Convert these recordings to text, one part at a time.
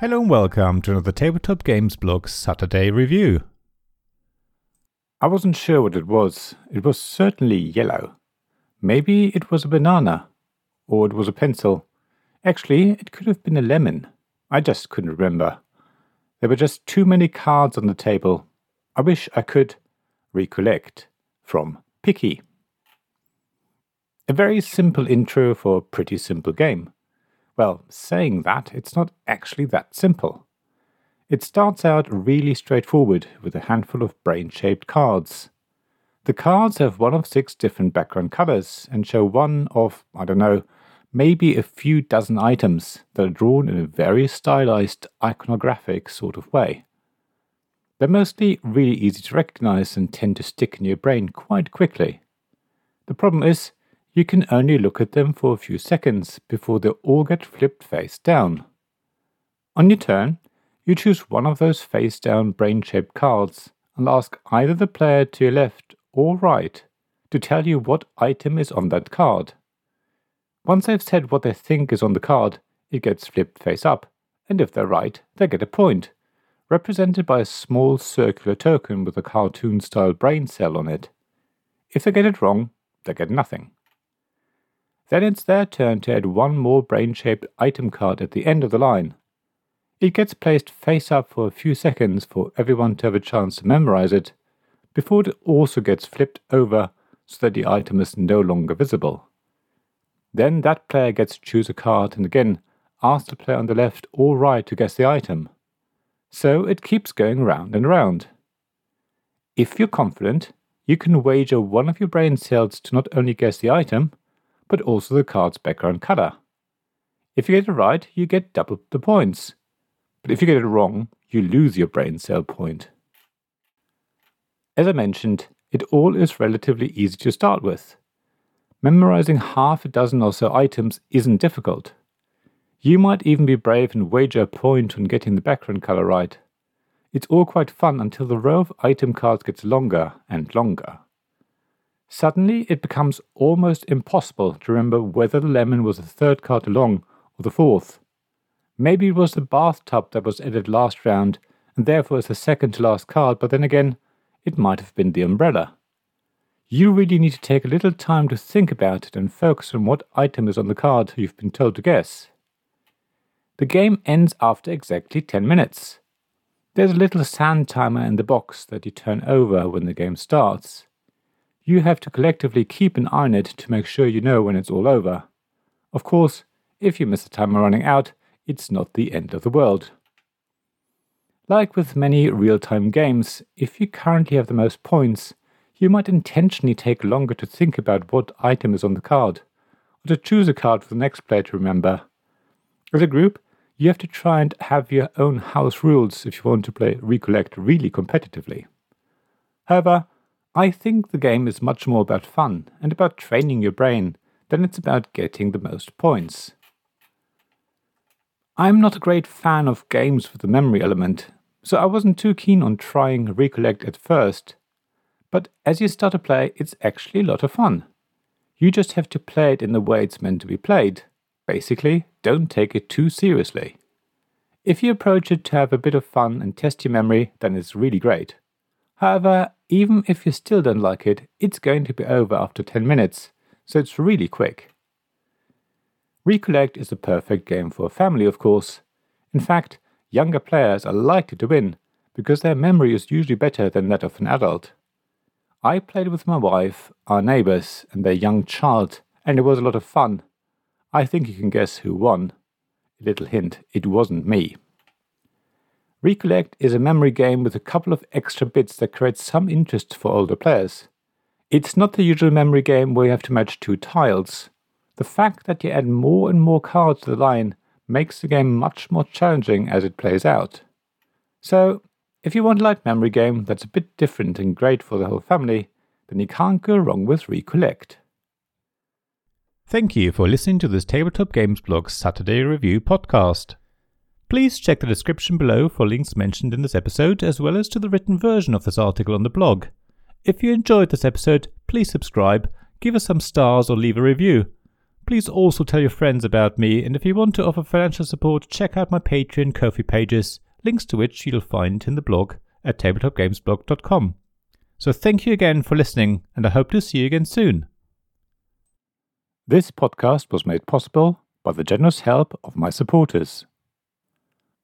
Hello and welcome to another Tabletop Games Blog Saturday review. I wasn't sure what it was. It was certainly yellow. Maybe it was a banana. Or it was a pencil. Actually, it could have been a lemon. I just couldn't remember. There were just too many cards on the table. I wish I could recollect. From Picky. A very simple intro for a pretty simple game. Well, saying that, it's not actually that simple. It starts out really straightforward with a handful of brain shaped cards. The cards have one of six different background colors and show one of, I don't know, maybe a few dozen items that are drawn in a very stylized, iconographic sort of way. They're mostly really easy to recognize and tend to stick in your brain quite quickly. The problem is, you can only look at them for a few seconds before they all get flipped face down. On your turn, you choose one of those face down brain shaped cards and ask either the player to your left or right to tell you what item is on that card. Once they've said what they think is on the card, it gets flipped face up, and if they're right, they get a point, represented by a small circular token with a cartoon style brain cell on it. If they get it wrong, they get nothing. Then it's their turn to add one more brain shaped item card at the end of the line. It gets placed face up for a few seconds for everyone to have a chance to memorize it, before it also gets flipped over so that the item is no longer visible. Then that player gets to choose a card and again ask the player on the left or right to guess the item. So it keeps going round and round. If you're confident, you can wager one of your brain cells to not only guess the item, but also the card's background color. If you get it right, you get double the points. But if you get it wrong, you lose your brain cell point. As I mentioned, it all is relatively easy to start with. Memorizing half a dozen or so items isn't difficult. You might even be brave and wager a point on getting the background color right. It's all quite fun until the row of item cards gets longer and longer. Suddenly, it becomes almost impossible to remember whether the lemon was the third card along or the fourth. Maybe it was the bathtub that was added last round, and therefore is the second to last card, but then again, it might have been the umbrella. You really need to take a little time to think about it and focus on what item is on the card you've been told to guess. The game ends after exactly 10 minutes. There's a little sand timer in the box that you turn over when the game starts. You have to collectively keep an eye on it to make sure you know when it's all over. Of course, if you miss the timer running out, it's not the end of the world. Like with many real time games, if you currently have the most points, you might intentionally take longer to think about what item is on the card, or to choose a card for the next player to remember. As a group, you have to try and have your own house rules if you want to play Recollect really competitively. However, I think the game is much more about fun and about training your brain than it's about getting the most points. I'm not a great fan of games with a memory element, so I wasn't too keen on trying Recollect at first. But as you start to play, it's actually a lot of fun. You just have to play it in the way it's meant to be played. Basically, don't take it too seriously. If you approach it to have a bit of fun and test your memory, then it's really great. However, even if you still don't like it, it's going to be over after 10 minutes, so it's really quick. Recollect is the perfect game for a family, of course. In fact, younger players are likely to win, because their memory is usually better than that of an adult. I played with my wife, our neighbors, and their young child, and it was a lot of fun. I think you can guess who won. A little hint, it wasn't me. Recollect is a memory game with a couple of extra bits that create some interest for older players. It's not the usual memory game where you have to match two tiles. The fact that you add more and more cards to the line makes the game much more challenging as it plays out. So, if you want a light memory game that's a bit different and great for the whole family, then you can't go wrong with Recollect. Thank you for listening to this Tabletop Games Blog Saturday Review podcast. Please check the description below for links mentioned in this episode, as well as to the written version of this article on the blog. If you enjoyed this episode, please subscribe, give us some stars, or leave a review. Please also tell your friends about me, and if you want to offer financial support, check out my Patreon Ko-fi pages, links to which you'll find in the blog at tabletopgamesblog.com. So thank you again for listening, and I hope to see you again soon. This podcast was made possible by the generous help of my supporters.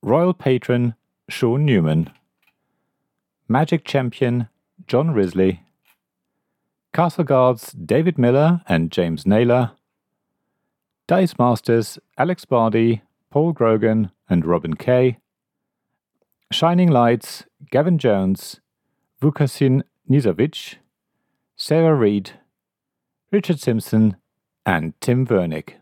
Royal Patron Sean Newman, Magic Champion John Risley, Castle Guards David Miller and James Naylor, Dice Masters Alex Bardi, Paul Grogan, and Robin Kay, Shining Lights Gavin Jones, Vukasin Nizovic, Sarah Reed, Richard Simpson, and Tim Vernick.